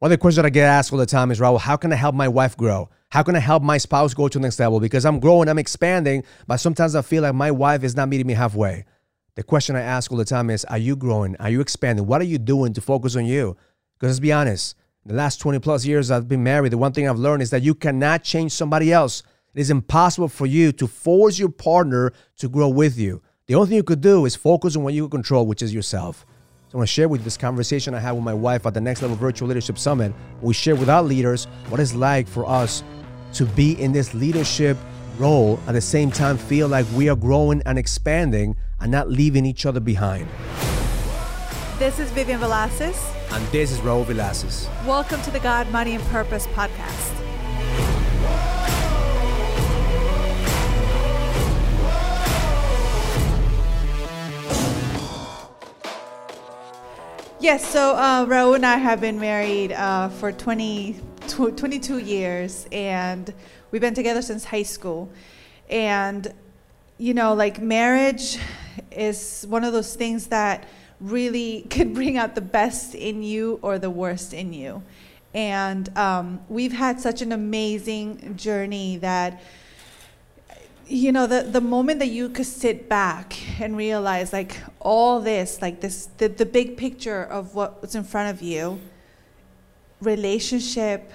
One of the questions that I get asked all the time is, Raul, how can I help my wife grow? How can I help my spouse go to the next level? Because I'm growing, I'm expanding, but sometimes I feel like my wife is not meeting me halfway. The question I ask all the time is, are you growing? Are you expanding? What are you doing to focus on you? Because let's be honest, the last 20 plus years I've been married, the one thing I've learned is that you cannot change somebody else. It is impossible for you to force your partner to grow with you. The only thing you could do is focus on what you control, which is yourself. So I want to share with you this conversation I had with my wife at the Next Level Virtual Leadership Summit. We share with our leaders what it's like for us to be in this leadership role at the same time feel like we are growing and expanding and not leaving each other behind. This is Vivian Villacis. And this is Raul Villacis. Welcome to the God, Money, and Purpose podcast. Yes, so uh, Raul and I have been married uh, for 20, tw- 22 years, and we've been together since high school. And, you know, like marriage is one of those things that really can bring out the best in you or the worst in you. And um, we've had such an amazing journey that you know the the moment that you could sit back and realize like all this like this the, the big picture of what's in front of you relationship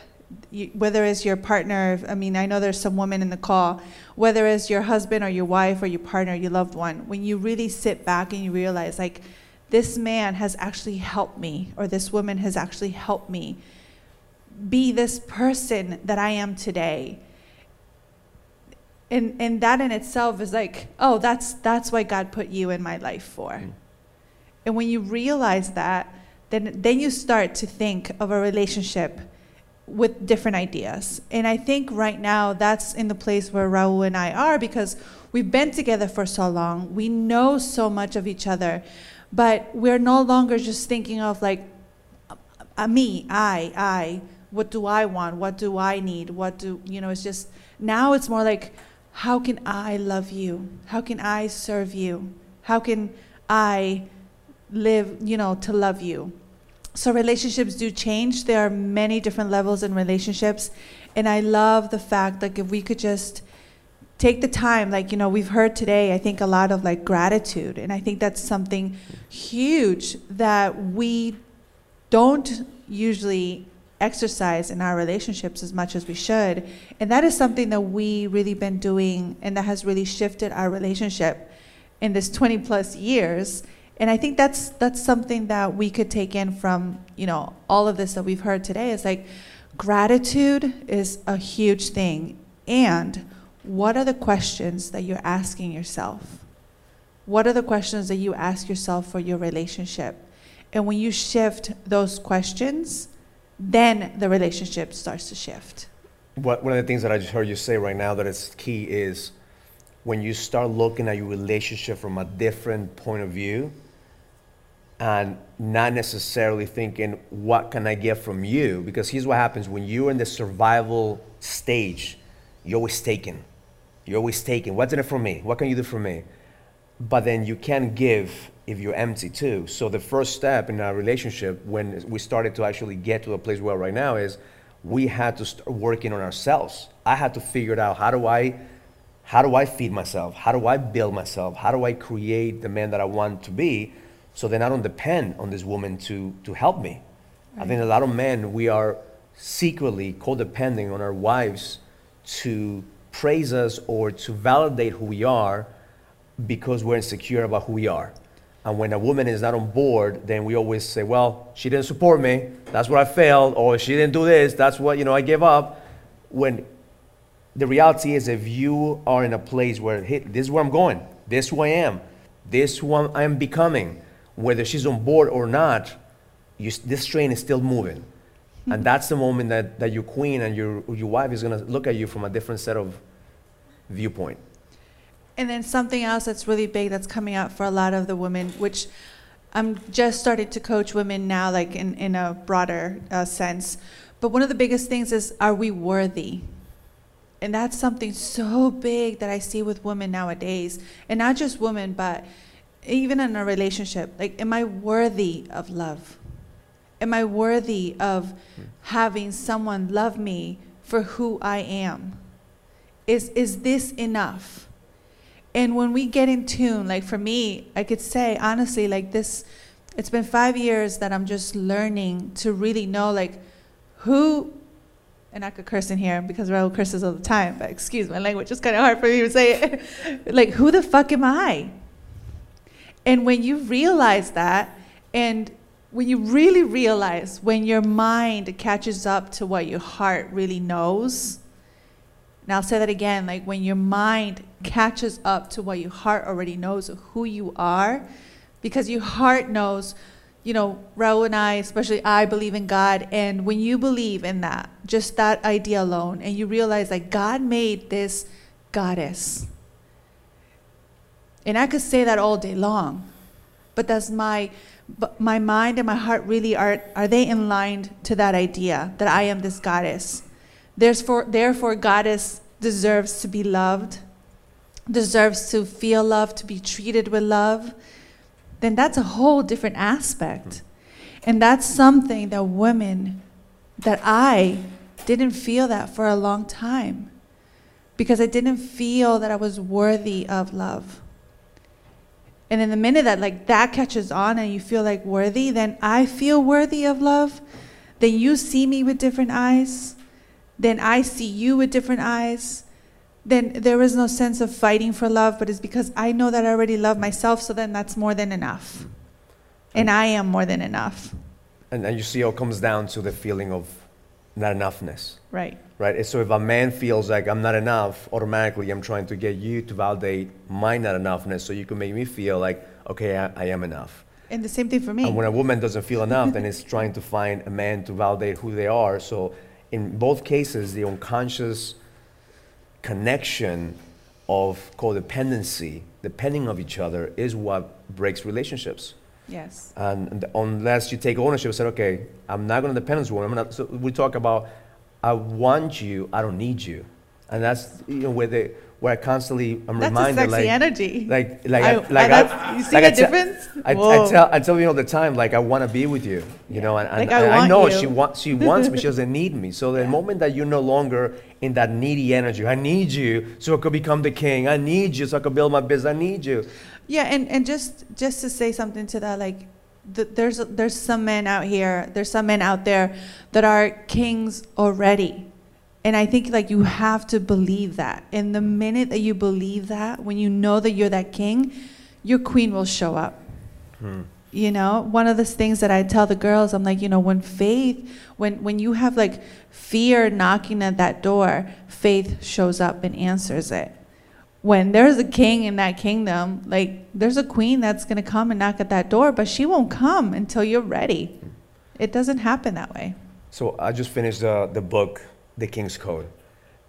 you, whether it's your partner i mean i know there's some women in the call whether it's your husband or your wife or your partner your loved one when you really sit back and you realize like this man has actually helped me or this woman has actually helped me be this person that i am today and and that in itself is like oh that's that's why god put you in my life for. Mm. and when you realize that then then you start to think of a relationship with different ideas. And i think right now that's in the place where raul and i are because we've been together for so long. We know so much of each other but we're no longer just thinking of like uh, me i i what do i want? What do i need? What do you know it's just now it's more like how can I love you? How can I serve you? How can I live, you know, to love you? So relationships do change. There are many different levels in relationships. And I love the fact like if we could just take the time like you know we've heard today i think a lot of like gratitude and i think that's something huge that we don't usually exercise in our relationships as much as we should. And that is something that we really been doing and that has really shifted our relationship in this 20 plus years. And I think that's that's something that we could take in from, you know, all of this that we've heard today is like gratitude is a huge thing. And what are the questions that you're asking yourself? What are the questions that you ask yourself for your relationship? And when you shift those questions, then the relationship starts to shift. What, one of the things that I just heard you say right now that is key is when you start looking at your relationship from a different point of view and not necessarily thinking, what can I get from you? Because here's what happens when you're in the survival stage, you're always taking. You're always taking. What's in it for me? What can you do for me? But then you can't give if you're empty too. So the first step in our relationship when we started to actually get to a place where right now is we had to start working on ourselves. I had to figure out how do I how do I feed myself? How do I build myself? How do I create the man that I want to be? So then I don't depend on this woman to to help me. Right. I think a lot of men we are secretly codependent on our wives to praise us or to validate who we are because we're insecure about who we are. And when a woman is not on board, then we always say, well, she didn't support me. That's what I failed. Or she didn't do this. That's what, you know, I gave up. When the reality is, if you are in a place where, hey, this is where I'm going, this is who I am, this is who I am becoming, whether she's on board or not, you, this train is still moving. Hmm. and that's the moment that, that your queen and your, your wife is going to look at you from a different set of viewpoint. And then something else that's really big that's coming out for a lot of the women, which I'm just starting to coach women now, like in, in a broader uh, sense. But one of the biggest things is, are we worthy? And that's something so big that I see with women nowadays. And not just women, but even in a relationship. Like, am I worthy of love? Am I worthy of having someone love me for who I am? Is, is this enough? And when we get in tune, like for me, I could say honestly, like this, it's been five years that I'm just learning to really know, like, who, and I could curse in here because Raul curses all the time, but excuse my language, it's kind of hard for me to say it. like, who the fuck am I? And when you realize that, and when you really realize when your mind catches up to what your heart really knows, and I'll say that again like when your mind catches up to what your heart already knows of who you are, because your heart knows, you know, Raul and I, especially I, believe in God. And when you believe in that, just that idea alone, and you realize that God made this goddess. And I could say that all day long, but does my my mind and my heart really are are they in line to that idea that I am this goddess? Therefore, therefore goddess deserves to be loved, deserves to feel love, to be treated with love. Then that's a whole different aspect. And that's something that women that I didn't feel that for a long time because I didn't feel that I was worthy of love. And in the minute that like that catches on and you feel like worthy, then I feel worthy of love. Then you see me with different eyes. Then I see you with different eyes. Then there is no sense of fighting for love, but it's because I know that I already love myself, so then that's more than enough. And I am more than enough. And then you see how it comes down to the feeling of not enoughness, Right. right? So if a man feels like I'm not enough, automatically I'm trying to get you to validate my not enoughness so you can make me feel like, okay, I, I am enough. And the same thing for me. And when a woman doesn't feel enough, then it's trying to find a man to validate who they are. So in both cases, the unconscious connection of codependency, depending of each other, is what breaks relationships. yes. And, and unless you take ownership and say, okay, I'm not going to depend on this woman. I'm not, so we talk about, I want you, I don't need you. And that's, you know, where, the, where I constantly, I'm That's a reminded, sexy like, energy. like, like, I- I, like, I, you see like the I difference? I, I tell, I tell you all the time, like, I want to be with you, you know, and, and Like, I and want know you. she wants, she wants me, she doesn't need me. So the Yeah. moment that you're no longer in that needy energy, I need you so I could become the king. I need you so I could build my business. I need you. Yeah, and, and just just to say something to that, like th- there's there's some men out here, there's some men out there that are kings already, and I think like you have to believe that. And the minute that you believe that, when you know that you're that king, your queen will show up. Hmm. You know, one of the things that I tell the girls, I'm like, you know, when faith, when when you have like fear knocking at that door, faith shows up and answers it when there's a king in that kingdom, like there's a queen that's going to come and knock at that door, but she won't come until you're ready. It doesn't happen that way. So I just finished the, the book, The King's Code.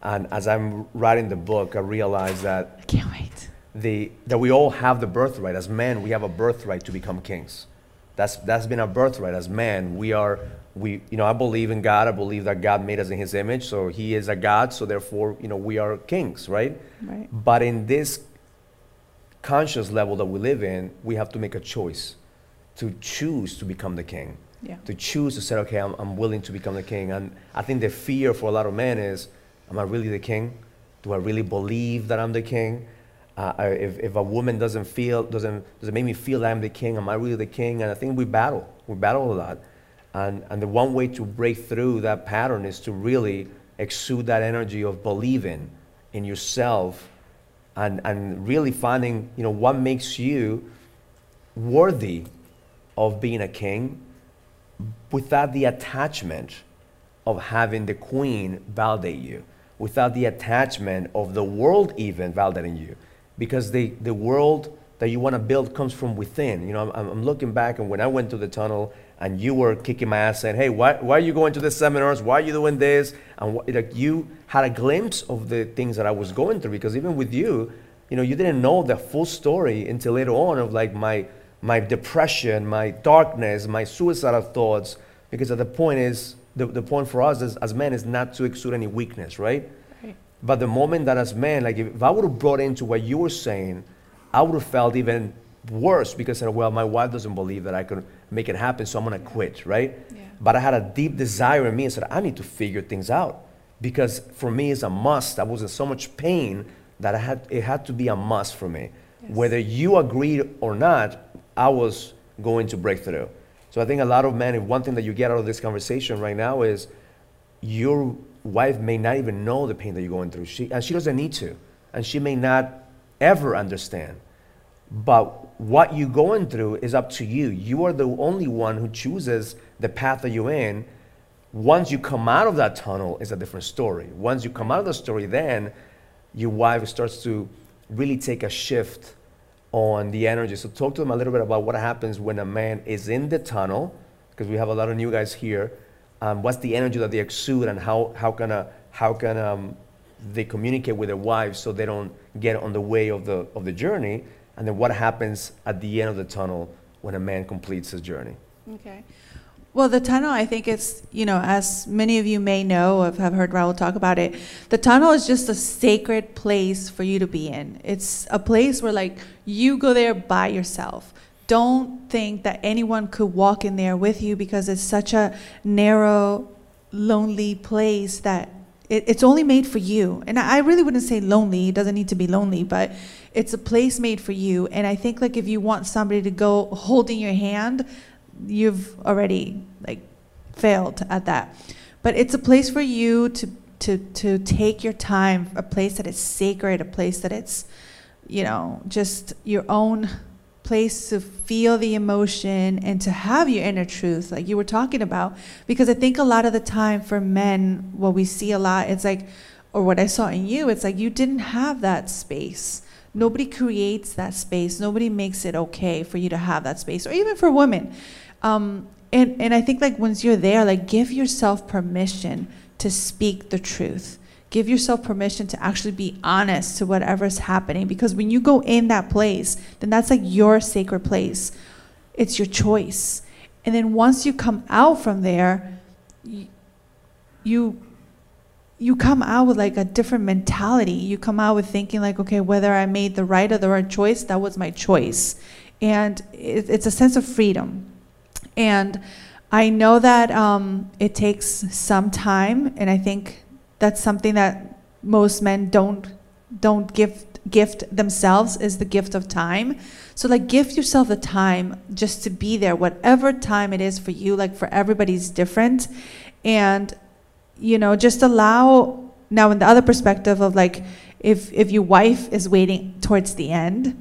And as I'm writing the book, I realized that I can't wait. the, that we all have the birthright. As men, we have a birthright to become kings. That's, that's been our birthright. As men, we are, we, you know, I believe in God. I believe that God made us in his image. So he is a God. So therefore, you know, we are kings, right? Right. But in this conscious level that we live in, we have to make a choice to choose to become the king Yeah. to choose to say, okay, I'm, I'm willing to become the king. And I think the fear for a lot of men is, am I really the king? Do I really believe that I'm the king? Uh, if, if a woman doesn't feel, doesn't, doesn't make me feel that I'm the king, am I really the king? And I think we battle. We battle a lot. And, and the one way to break through that pattern is to really exude that energy of believing in yourself and, and really finding, you know, what makes you worthy of being a king without the attachment of having the queen validate you, without the attachment of the world even validating you, because the, the world that you want to build comes from within. You know, I'm, I'm looking back and when I went to the tunnel and you were kicking my ass saying, hey, why, why are you going to the seminars? Why are you doing this? And like you had a glimpse of the things that I was going through because even with you, you know, you didn't know the full story until later on of like my, my depression, my darkness, my suicidal thoughts, because the point is, the, the point for us as, as men is not to exude any weakness, right? Right. But the moment that as men, like if I would have brought into what you were saying, I would have felt even worse because I said, well, my wife doesn't believe that I could make it happen, so I'm gonna quit, right? Yeah. But I had a deep desire in me and said, I need to figure things out because for me it's a must. I was in so much pain that I had it had to be a must for me. Yes. Whether you agreed or not, I was going to break through. So I think a lot of men, if one thing that you get out of this conversation right now is your wife may not even know the pain that you're going through. She, and she doesn't need to. And she may not ever understand. But what you're going through is up to you. You are the only one who chooses the path that you're in. Once you come out of that tunnel, it's a different story. Once you come out of the story, then your wife starts to really take a shift on the energy. So talk to them a little bit about what happens when a man is in the tunnel, because we have a lot of new guys here. Um, what's the energy that they exude, and how how can a, how can um, they communicate with their wives so they don't get on the way of the of the journey? And then what happens at the end of the tunnel when a man completes his journey? Okay. Well, the tunnel, I think it's, you know, as many of you may know, or have heard Raul talk about it, the tunnel is just a sacred place for you to be in. It's a place where, like, you go there by yourself. Don't think that anyone could walk in there with you because it's such a narrow, lonely place that it, it's only made for you. And I I really wouldn't say lonely, it doesn't need to be lonely, but it's a place made for you. And I think, like, if you want somebody to go holding your hand, you've already like failed at that. But it's a place for you to to to take your time, a place that is sacred, a place that it's you know, just your own place to feel the emotion and to have your inner truth like you were talking about. Because I think a lot of the time for men what we see a lot it's like or what I saw in you it's like you didn't have that space. Nobody creates that space. Nobody makes it okay for you to have that space. Or even for women um, and, and I think like once you're there, like give yourself permission to speak the truth. Give yourself permission to actually be honest to whatever's happening. Because when you go in that place, then that's like your sacred place. It's your choice. And then once you come out from there, you you come out with like a different mentality. You come out with thinking like, okay, whether I made the right or the wrong choice, that was my choice. And it, it's a sense of freedom. And I know that um, it takes some time, and I think that's something that most men don't don't gift gift themselves is the gift of time. So like gift yourself the time just to be there, whatever time it is for you. Like for everybody's different, and you know just allow. Now, in the other perspective of like, if if your wife is waiting towards the end,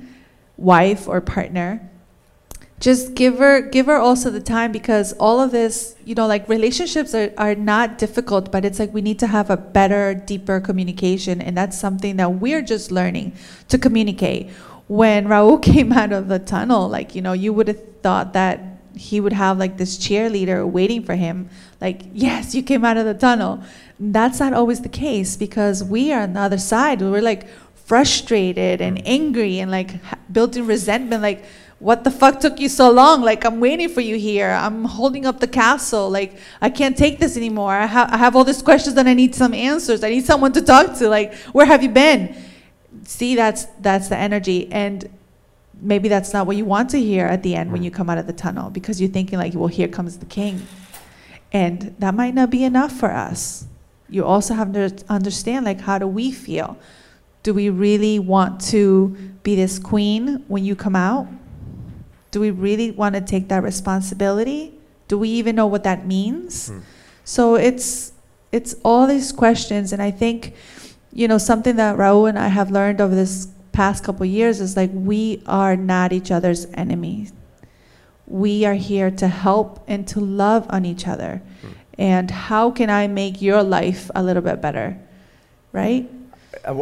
wife or partner, just give her give her also the time because all of this you know like relationships are, are not difficult but it's like we need to have a better deeper communication. And that's something that we're just learning to communicate. When raul came out of the tunnel like you know you would have thought that he would have like this cheerleader waiting for him. Like yes you came out of the tunnel. That's not always the case because we are on the other side. We're like frustrated and angry and like ha- built-in resentment. Like what the fuck took you so long? Like, I'm waiting for you here. I'm holding up the castle. Like, I can't take this anymore. I, ha- I have all these questions and I need some answers. I need someone to talk to. Like, where have you been? See, that's that's the energy, and maybe that's not what you want to hear at the end when you mm. come out of the tunnel because you're thinking like, well, here comes the king, and that might not be enough for us. You also have to understand like, how do we feel? Do we really want to be this queen when you come out? Do we really want to take that responsibility? Do we even know what that means? Hmm. So it's it's all these questions, and I think, you know, something that Raul and I have learned over this past couple years is like we are not each other's enemies. We are here to help and to love on each other. Hmm. And how can I make your life a little bit better? Right?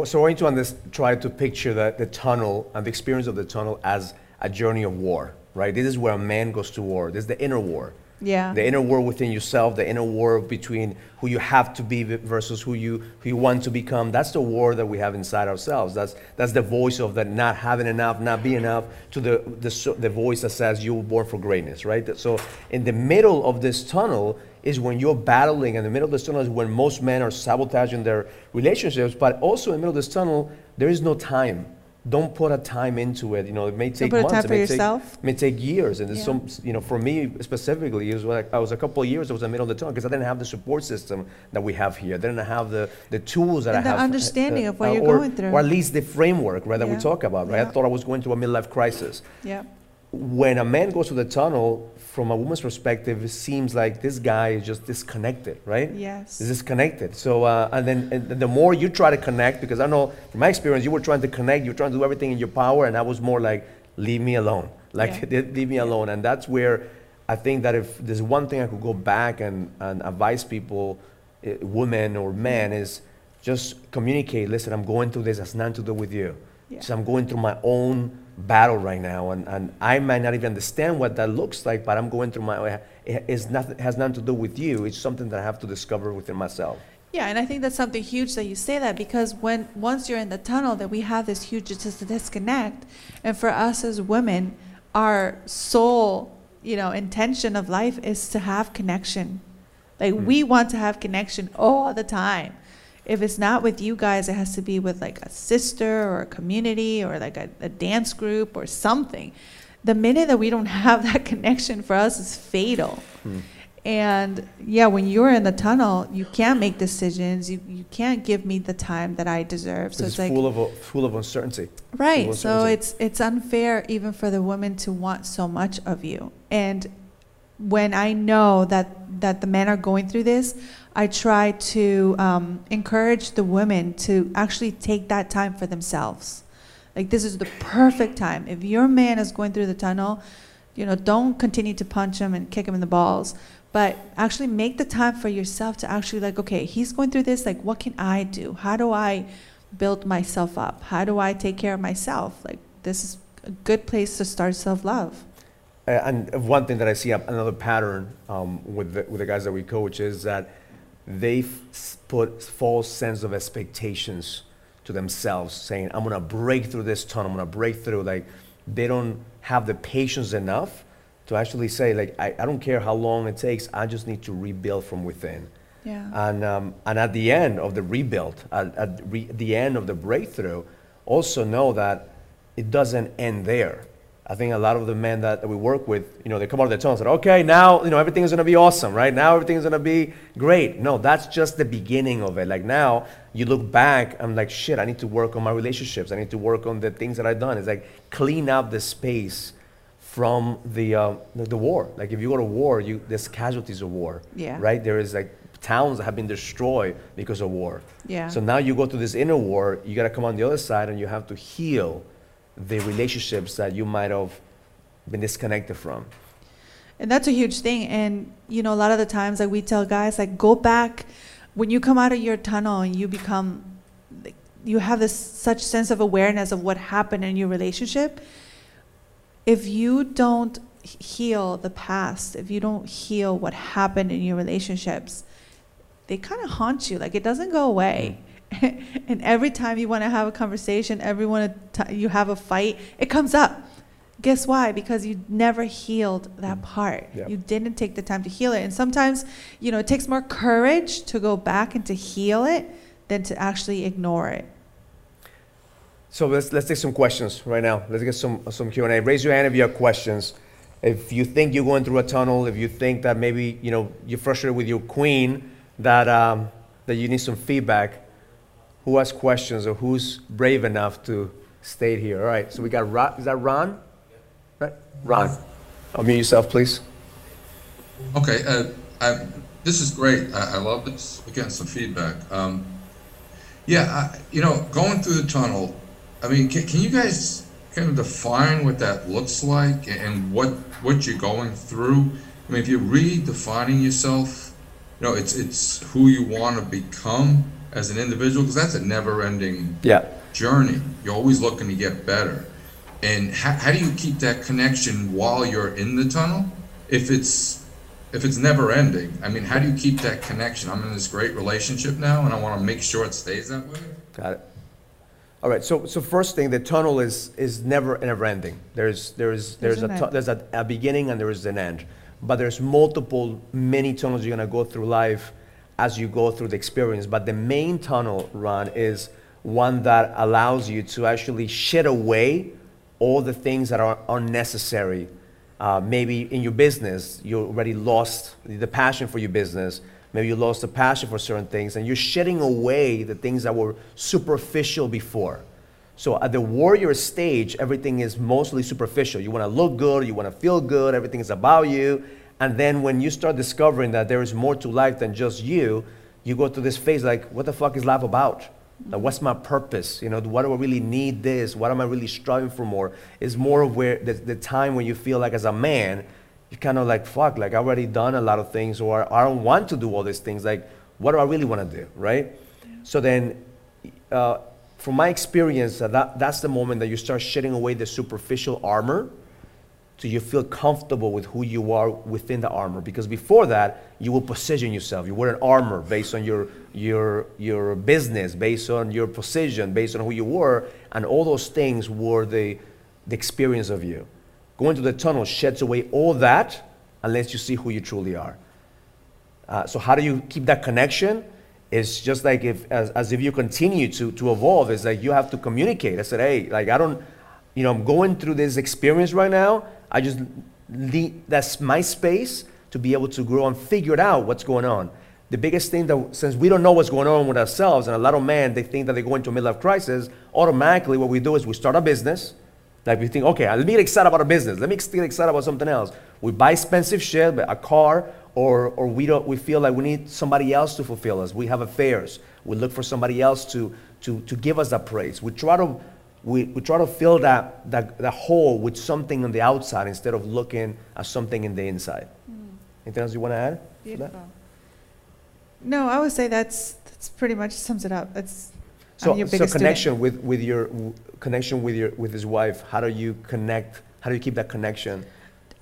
So I want you to try to picture the, the tunnel and the experience of the tunnel as a journey of war, right? This is where a man goes to war. This is the inner war. Yeah. The inner war within yourself, the inner war between who you have to be versus who you who you want to become. That's the war that we have inside ourselves. That's that's the voice of the not having enough, not being enough, to the the, the voice that says you were born for greatness, right? So in the middle of this tunnel is when you're battling. In the middle of this tunnel is when most men are sabotaging their relationships. But also in the middle of this tunnel, there is no time. Don't put a time into it. You know, it may take put a months. it may yourself? Take, it may take years. And there's Yeah. some, you know, for me specifically, it was like I was a couple of years. I was in the middle of the tunnel because I didn't have the support system that we have here. I didn't have the, the tools that And I the have. understanding of what uh, you're or, going through. Or at least the framework, right, that we talk about, right? Yeah. I thought I was going through a midlife crisis Yeah. when a man goes to the tunnel, from a woman's perspective, it seems like this guy is just disconnected, right? Yes. Is disconnected. So, uh, and then and the more you try to connect, because I know from my experience, you were trying to connect, you were trying to do everything in your power, and I was more like, leave me alone. Like, leave me alone. And that's where I think that if there's one thing I could go back and, and advise people, eh, women or men, is just communicate. Listen, I'm going through this. it Has nothing to do with you. Yeah. So I'm going through my own battle right now, and, and I might not even understand what that looks like, but I'm going through my. It it's nothing, has nothing to do with you. It's something that I have to discover within myself. Yeah, and I think that's something huge that you say that because when once you're in the tunnel, that we have this huge dis- disconnect, and for us as women, our sole, you know, intention of life is to have connection. Like Mm. we want to have connection all the time. If it's not with you guys, it has to be with like a sister or a community or like a, a dance group or something. The minute that we don't have that connection for us is fatal. Hmm. And yeah, when you're in the tunnel, you can't make decisions. You, you can't give me the time that I deserve. So it's like full of full of uncertainty. right. full So it's it's unfair even for the woman to want so much of you. And when I know that that the men are going through this, I try to um, encourage the women to actually take that time for themselves. Like this is the perfect time. If your man is going through the tunnel, you know, don't continue to punch him and kick him in the balls, but actually make the time for yourself to actually like, okay, he's going through this. Like, what can I do? How do I build myself up? How do I take care of myself? Like, this is a good place to start self love. Uh, and one thing that I see another pattern um, with the, with the guys that we coach is that they f- put false sense of expectations to themselves, saying, "I'm gonna break through this tunnel. I'm gonna break through." Like they don't have the patience enough to actually say, "Like I, I don't care how long it takes. I just need to rebuild from within." Yeah. And, um, and at the end of the rebuild, at, at re- the end of the breakthrough, also know that it doesn't end there. I think a lot of the men that, that we work with, you know, they come out of their tunnel and say, okay, now, you know, everything's going to be awesome, right? Now everything's going to be great. No, that's just the beginning of it. Like now, you look back, I'm like, shit, I need to work on my relationships. I need to work on the things that I've done. It's like clean up the space from the, uh, the, the war. Like if you go to war, you, there's casualties of war, Yeah. right? There is like towns that have been destroyed because of war. Yeah. So now you go through this inner war, you got to come on the other side and you have to heal the relationships that you might have been disconnected from. And that's a huge thing. And, you know, a lot of the times, like we tell guys, like, go back when you come out of your tunnel and you become, like, you have this such sense of awareness of what happened in your relationship. If you don't heal the past, if you don't heal what happened in your relationships, they kind of haunt you. Like, it doesn't go away. Mm. and every time you want to have a conversation, every one you have a fight, it comes up. Guess why? Because you never healed that part. Yep. You didn't take the time to heal it. And sometimes, you know, it takes more courage to go back and to heal it than to actually ignore it. So let's, let's take some questions right now. Let's get some, some Q&A. Raise your hand if you have questions. If you think you're going through a tunnel, if you think that maybe, you know, you're frustrated with your queen, that, um, that you need some feedback, who has questions or who's brave enough to stay here? All right, so we got Ron, is that Ron? Right, Ron, unmute yourself, please. Okay, uh, I, this is great. I, I love this. Getting some feedback. Um, yeah, I, you know, going through the tunnel. I mean, can, can you guys kind of define what that looks like and what what you're going through? I mean, if you're redefining yourself, you know, it's it's who you want to become as an individual because that's a never-ending Yeah. journey. You're always looking to get better. And how, how do you keep that connection while you're in the tunnel? If it's if it's never ending, I mean, how do you keep that connection? I'm in this great relationship now, and I want to make sure it stays that way. Got it. All right. So, so first thing, the tunnel is is never never ending. There's there's There's there's, a tu- there's a, a beginning and there is an end. But there's multiple many tunnels you're gonna go through life as you go through the experience. But the main tunnel Ron is one that allows you to actually shed away all the things that are unnecessary. Uh, maybe in your business, you already lost the passion for your business. Maybe you lost the passion for certain things, and you're shedding away the things that were superficial before. So at the warrior stage, everything is mostly superficial. You want to look good, you want to feel good, everything is about you. And then when you start discovering that there is more to life than just you, you go through this phase like, what the fuck is life about? Like, what's my purpose? You know, what do I really need this? What am I really striving for more? It's more of where the, the time when you feel like as a man, you kind of like, fuck, like I've already done a lot of things or I don't want to do all these things. Like, what do I really want to do, right? So then, uh, from my experience, that, that's the moment that you start shedding away the superficial armor so you feel comfortable with who you are within the armor. Because before that, you will position yourself. You wear an armor based on your, your, your business, based on your position, based on who you were, and all those things were the, the experience of you. Going to the tunnel sheds away all that unless you see who you truly are. Uh, so how do you keep that connection? It's just like if, as, as if you continue to, to evolve, it's like you have to communicate. I said, hey, like I don't, you know, I'm going through this experience right now. I just need, that's my space to be able to grow and figure out what's going on. The biggest thing that, since we don't know what's going on with ourselves, and a lot of men, they think that they go into a midlife crisis, automatically what we do is we start a business. Like we think, okay, let me get excited about a business. Let me get excited about something else. We buy expensive shit, a car, or, or we, don't, we feel like we need somebody else to fulfill us. We have affairs. We look for somebody else to, to, to give us that praise. We try to we, we try to fill that, that, that hole with something on the outside instead of looking at something in the inside. Mm. Anything else you want to add? Beautiful. No, I would say that's, that's pretty much sums it up. That's so, so connection with, with your connection with your with his wife. How do you connect? How do you keep that connection?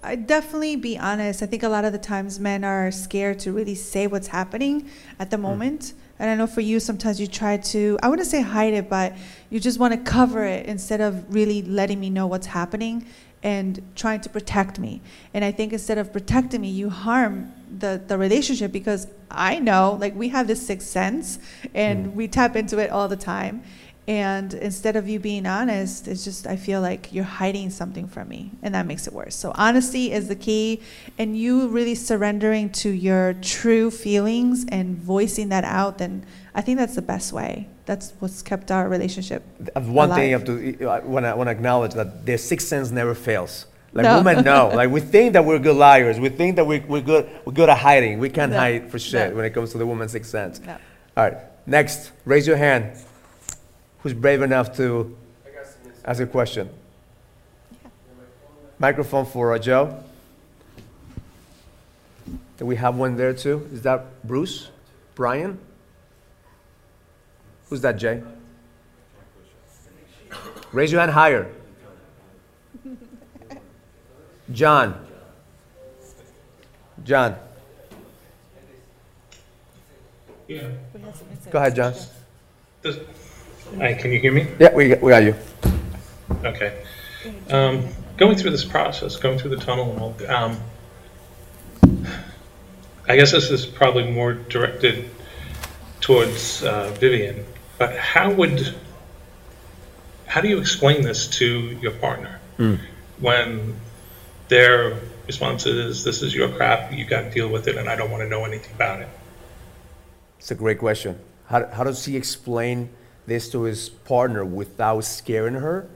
I definitely be honest. I think a lot of the times men are scared to really say what's happening at the mm. moment. And I know for you, sometimes you try to, I wouldn't say hide it, but you just want to cover it instead of really letting me know what's happening and trying to protect me. And I think instead of protecting me, you harm the, the relationship because I know, like, we have this sixth sense and mm. we tap into it all the time. And instead of you being honest, it's just, I feel like you're hiding something from me, and that makes it worse. So, honesty is the key, and you really surrendering to your true feelings and voicing that out, then I think that's the best way. That's what's kept our relationship. One alive. thing you have to, I want to acknowledge that their sixth sense never fails. Like no. women know. like we think that we're good liars. We think that we're, we're good we're good at hiding. We can't no. hide for shit no. when it comes to the woman's sixth sense. All right. Next, raise your hand who's brave enough to ask a question? Yeah. Microphone for uh, Joe. Do we have one there too? Is that Bruce? Brian? Who's that, Jay? Raise your hand higher. John. John. Yeah. Go ahead, John. Does, Hi, can you hear me? Yeah, we, we got you. Okay. Um, going through this process, going through the tunnel, and um, I guess this is probably more directed towards uh, Vivian, but how would, how do you explain this to your partner mm. when their response is, "This is your crap, you got to deal with it, and I don't want to know anything about it"? It's a great question. How, how does he explain? This to his partner without scaring her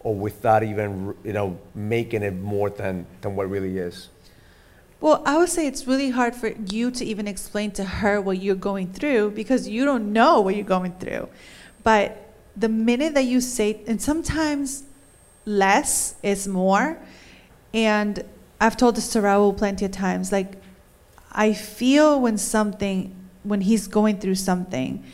or without even you know making it more than than what really is? Well i would say it's really hard for you to even explain to her what you're going through because you don't know what you're going through. But the minute that you say and sometimes less is more. And i've told this to raul plenty of times like i feel when something when he's going through something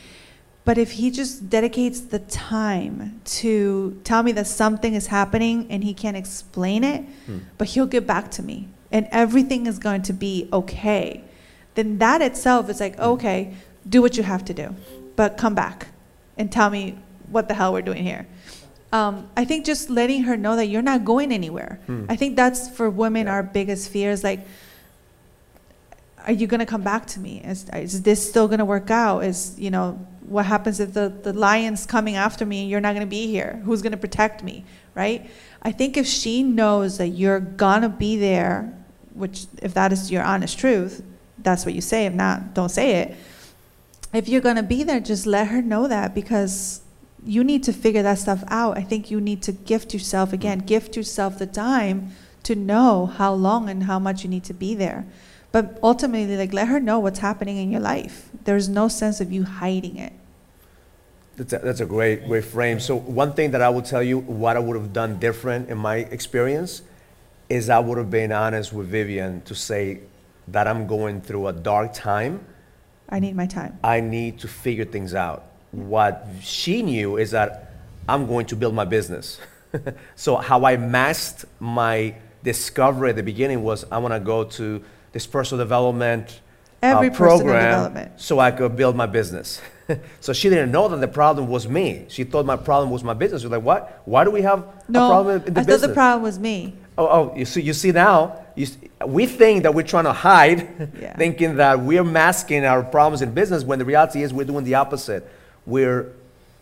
but if he just dedicates the time to tell me that something is happening and he can't explain it, hmm. but he'll get back to me and everything is going to be okay, then that itself is like, hmm. okay, do what you have to do, but come back and tell me what the hell we're doing here. Um, I think just letting her know that you're not going anywhere. Hmm. I think that's for women yeah. our biggest fear is Like, are you going to come back to me? Is, is this still going to work out? Is, you know, what happens if the, the lion's coming after me and you're not going to be here? Who's going to protect me, right? I think if she knows that you're going to be there, which, if that is your honest truth, that's what you say. If not, don't say it. If you're going to be there, just let her know that because you need to figure that stuff out. I think you need to gift yourself, again, gift yourself the time to know how long and how much you need to be there. But ultimately, like, let her know what's happening in your life. There's no sense of you hiding it. That's a, that's a great, great frame. So one thing that I will tell you, what I would have done different in my experience, is I would have been honest with Vivian to say that I'm going through a dark time. I need my time. I need to figure things out. What she knew is that I'm going to build my business. so how I masked my discovery at the beginning was I want to go to this personal development uh, Every personal program development. so I could build my business. so she didn't know that the problem was me. She thought my problem was my business. She was like, what? Why do we have No, a problem in the I business? thought the problem was me. Oh, oh, you see, you see now, you, we think that we're trying to hide, Yeah. thinking that we're masking our problems in business when the reality is we're doing the opposite. We're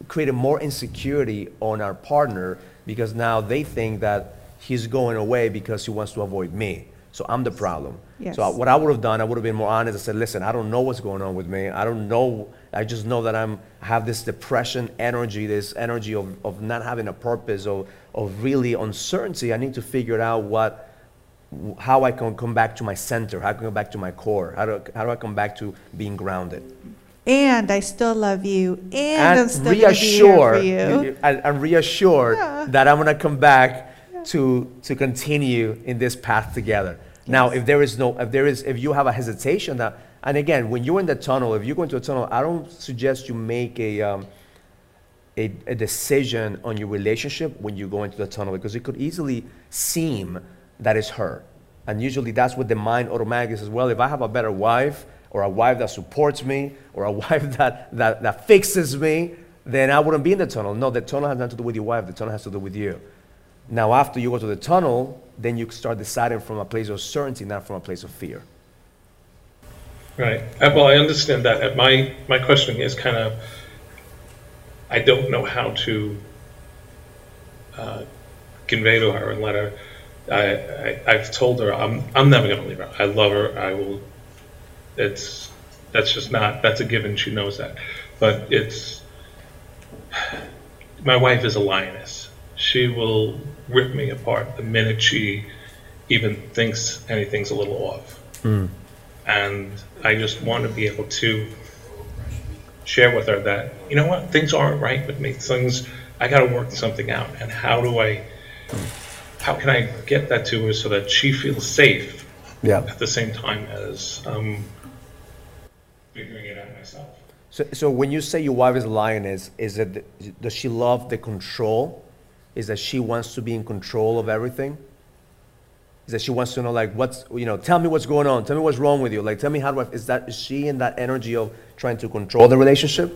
creating more insecurity on our partner because now they think that he's going away because he wants to avoid me. So I'm the problem. Yes. So what I would have done, I would have been more honest. I said, listen, I don't know what's going on with me. I don't know. I just know that I'm have this depression energy, this energy of, of not having a purpose, of, of really uncertainty. I need to figure out what, how I can come back to my center, how I can come back to my core, how do, how do I come back to being grounded. And I still love you. And, I'm And still going to be here for you. and, and reassure Yeah. that I'm gonna come back to, to continue in this path together. Now, if there is no, if there is, if you have a hesitation that, and again, when you're in the tunnel, if you go into a tunnel, I don't suggest you make a, um, a, a decision on your relationship when you go into the tunnel because it could easily seem that it's her. And usually that's what the mind automatically says, well, if I have a better wife or a wife that supports me or a wife that, that, that fixes me, then I wouldn't be in the tunnel. No, the tunnel has nothing to do with your wife, the tunnel has to do with you. Now, after you go to the tunnel, then you start deciding from a place of certainty, not from a place of fear. Right. Uh, Well, I understand that. Uh, My, my question is kind of, I don't know how to uh, convey to her and let her, I, I, I've told her, I'm, I'm never going to leave her. I love her. I will, it's, that's just not, that's a given. She knows that. But it's, my wife is a lioness. She will rip me apart the minute she even thinks anything's a little off and I just want to be able to share with her that you know what things aren't right with me. Things I got to work something out, and how do I? How can I get that to her so that she feels safe Yeah. at the same time as um, figuring it out myself? So, so when you say your wife is a lioness, is it, does she love the control? Is that she wants to be in control of everything? Is that she wants to know, like, what's, you know, tell me what's going on. Tell me what's wrong with you. Like, tell me how do I, is that, is she in that energy of trying to control the relationship?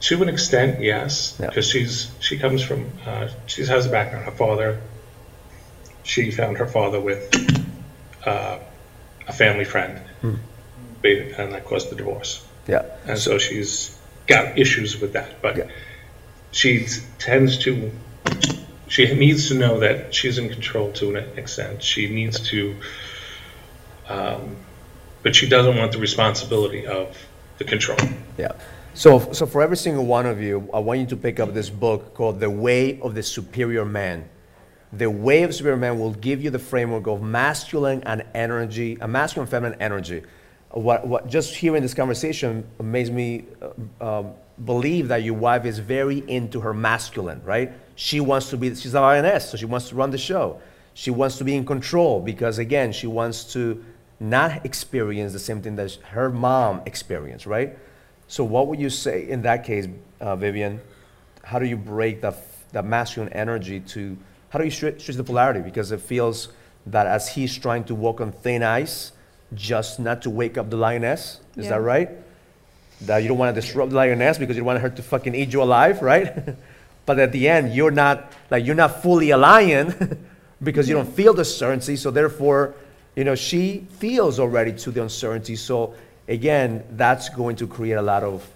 To an extent, yes, Yeah. because she's she comes from uh, she has a background. Her father, she found her father with uh, a family friend, They- and that caused the divorce. Yeah. And so she's got issues with that, but Yeah. She tends to, she needs to know that she's in control to an extent. She needs to, um, but she doesn't want the responsibility of the control. Yeah. So, so for every single one of you, I want you to pick up this book called The Way of the Superior Man. The Way of Superior Man will give you the framework of masculine and energy, a masculine and feminine energy. What, what just hearing this conversation makes me uh, um, believe that your wife is very into her masculine, right? She wants to be, she's an INS, so she wants to run the show. She wants to be in control because, again, she wants to not experience the same thing that her mom experienced, right? So, what would you say in that case, uh, Vivian? How do you break the, that masculine energy to, how do you switch the polarity? Because it feels that as he's trying to walk on thin ice, just not to wake up the lioness. Is Yeah. that right? That you don't want to disrupt the lioness because you don't want her to fucking eat you alive, right? but at the end, you're not, like, you're not fully a lion because you don't feel the certainty. So, therefore, you know, she feels already to the uncertainty. So again, that's going to create a lot of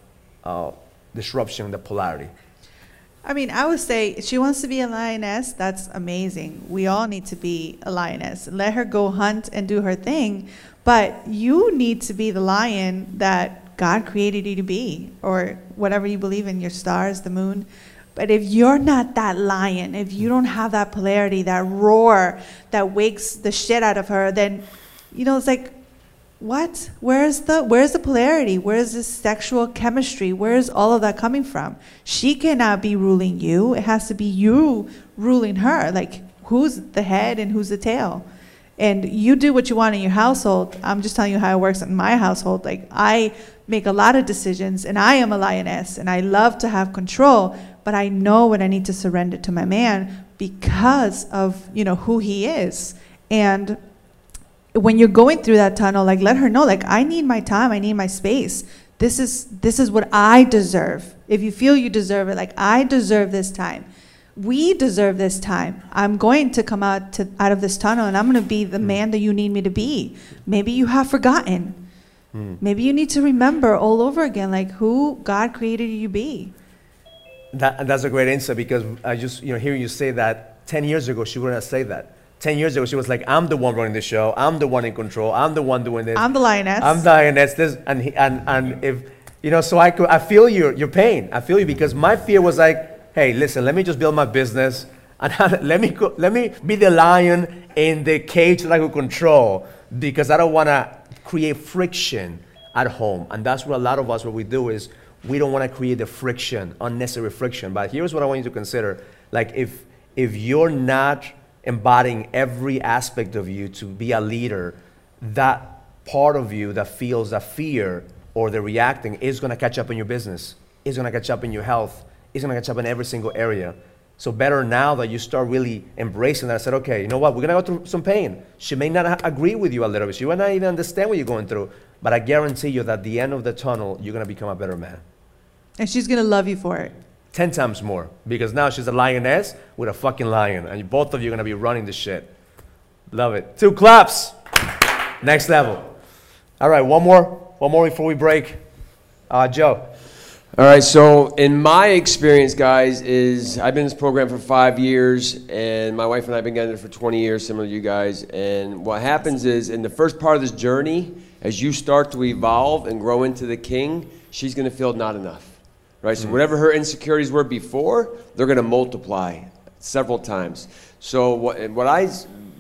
uh, disruption in the polarity. I mean, I would say she wants to be a lioness. That's amazing. We all need to be a lioness. Let her go hunt and do her thing. But you need to be the lion that God created you to be, or whatever you believe in your stars, the moon. But if you're not that lion, if you don't have that polarity, that roar that wakes the shit out of her, then, you know, it's like, what? Where's the where's the polarity? Where's the sexual chemistry? Where's all of that coming from? She cannot be ruling you. It has to be you ruling her. Like who's the head and who's the tail? And you do what you want in your household. I'm just telling you how it works in my household. Like I make a lot of decisions and I am a lioness and I love to have control, but I know when I need to surrender to my man because of, you know, who he is. And when you're going through that tunnel, like let her know, like I need my time, I need my space. This is this is what I deserve. If you feel you deserve it, like I deserve this time. We deserve this time. I'm going to come out to out of this tunnel and I'm going to be the hmm. man that you need me to be. Maybe you have forgotten. Hmm. Maybe you need to remember all over again like who God created you to be. That, that's a great insight because I just, you know, hearing you say that 10 years ago, she wouldn't have said that. 10 years ago, she was like, I'm the one running the show. I'm the one in control. I'm the one doing this. I'm the lioness. I'm the lioness. This, and, he, and, and if, you know, so I, could, I feel your, your pain. I feel you because my fear was like, hey, listen, let me just build my business and let me, go, let me be the lion in the cage that I could control because I don't want to create friction at home. And that's what a lot of us, what we do is we don't want to create the friction, unnecessary friction. But here's what I want you to consider. Like if, if you're not embodying every aspect of you to be a leader, that part of you that feels that fear or the reacting is going to catch up in your business, is going to catch up in your health, is going to catch up in every single area. So better now that you start really embracing that. I said, okay, you know what? We're gonna go through some pain. She may not agree with you a little bit. She may not even understand what you're going through. But I guarantee you that at the end of the tunnel, you're gonna become a better man. And she's to love you for it. Ten times more. Because now she's a lioness with a fucking lion. And both of you are gonna be running the shit. Love it. Two claps. Next level. All right, one more. One more before we break. Uh, Joe. All right, so in my experience, guys, is I've been in this program for five years, and my wife and I have been together for 20 years, similar to you guys. And what happens is, in the first part of this journey, as you start to evolve and grow into the king, she's going to feel not enough, right? So mm. whatever her insecurities were before, they're going to multiply several times. So what, I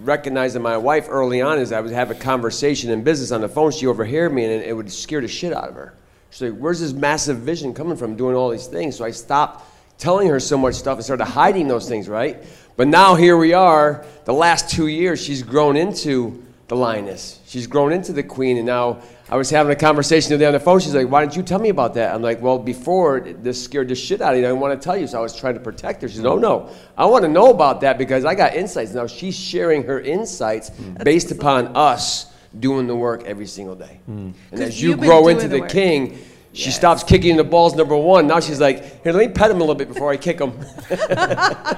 recognized in my wife early on is I would have a conversation in business on the phone. She overheard me, and it would scare the shit out of her. She's like, "Where's this massive vision coming from? Doing all these things?" So I stopped telling her so much stuff and started hiding those things, right? But now here we are. The last two years, she's grown into the lioness. She's grown into the queen, and now I was having a conversation today on the phone. She's like, "Why didn't you tell me about that?" I'm like, "Well, before this scared the shit out of you. I didn't want to tell you, so I was trying to protect her." She's, said, "Oh no, I want to know about that because I got insights." Now she's sharing her insights based upon us doing the work every single day. and as you grow into the the king, she Yes. stops kicking the balls. Number one. Now she's like, "Here, let me pet him a little bit before I kick him."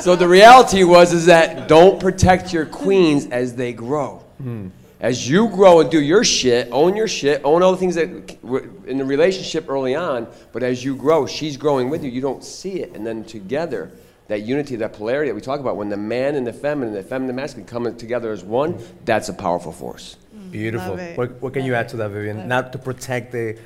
So the reality was is that don't protect your queens as they grow. Hmm. As you grow and do your shit, own your shit, own all the things that were in the relationship early on. But as you grow, she's growing with you. You don't see it, and then together, that unity, that polarity that we talk about, when the man and the feminine, the feminine and masculine come together as one, that's a powerful force. Beautiful. What, what can you add to that, Vivian? Not to protect the,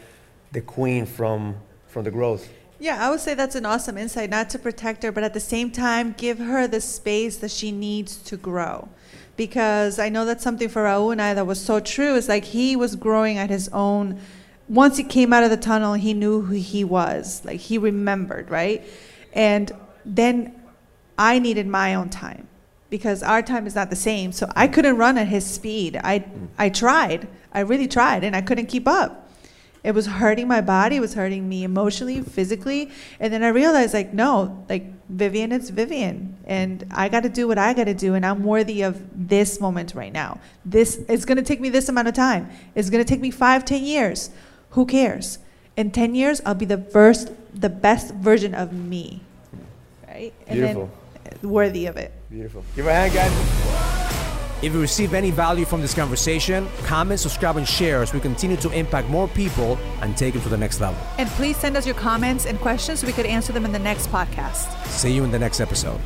the queen from, from the growth. Yeah, I would say that's an awesome insight, not to protect her, but at the same time, give her the space that she needs to grow. Because I know that's something for Raul and I that was so true. It's like he was growing at his own. Once he came out of the tunnel, he knew who he was. Like he remembered, right? And then I needed my own time because our time is not the same. So I couldn't run at his speed. I, I tried. I really tried, and I couldn't keep up. It was hurting my body, it was hurting me emotionally, physically. And then I realized, like, no, like, Vivian, it's Vivian. And I got to do what I got to do. And I'm worthy of this moment right now. This, it's going to take me this amount of time. It's going to take me five, ten years. Who cares? In 10 years, I'll be the first, the best version of me. Right? And Beautiful. then worthy of it. Beautiful. Give her a hand, guys. If you receive any value from this conversation, comment, subscribe, and share as we continue to impact more people and take it to the next level. And please send us your comments and questions so we could answer them in the next podcast. See you in the next episode.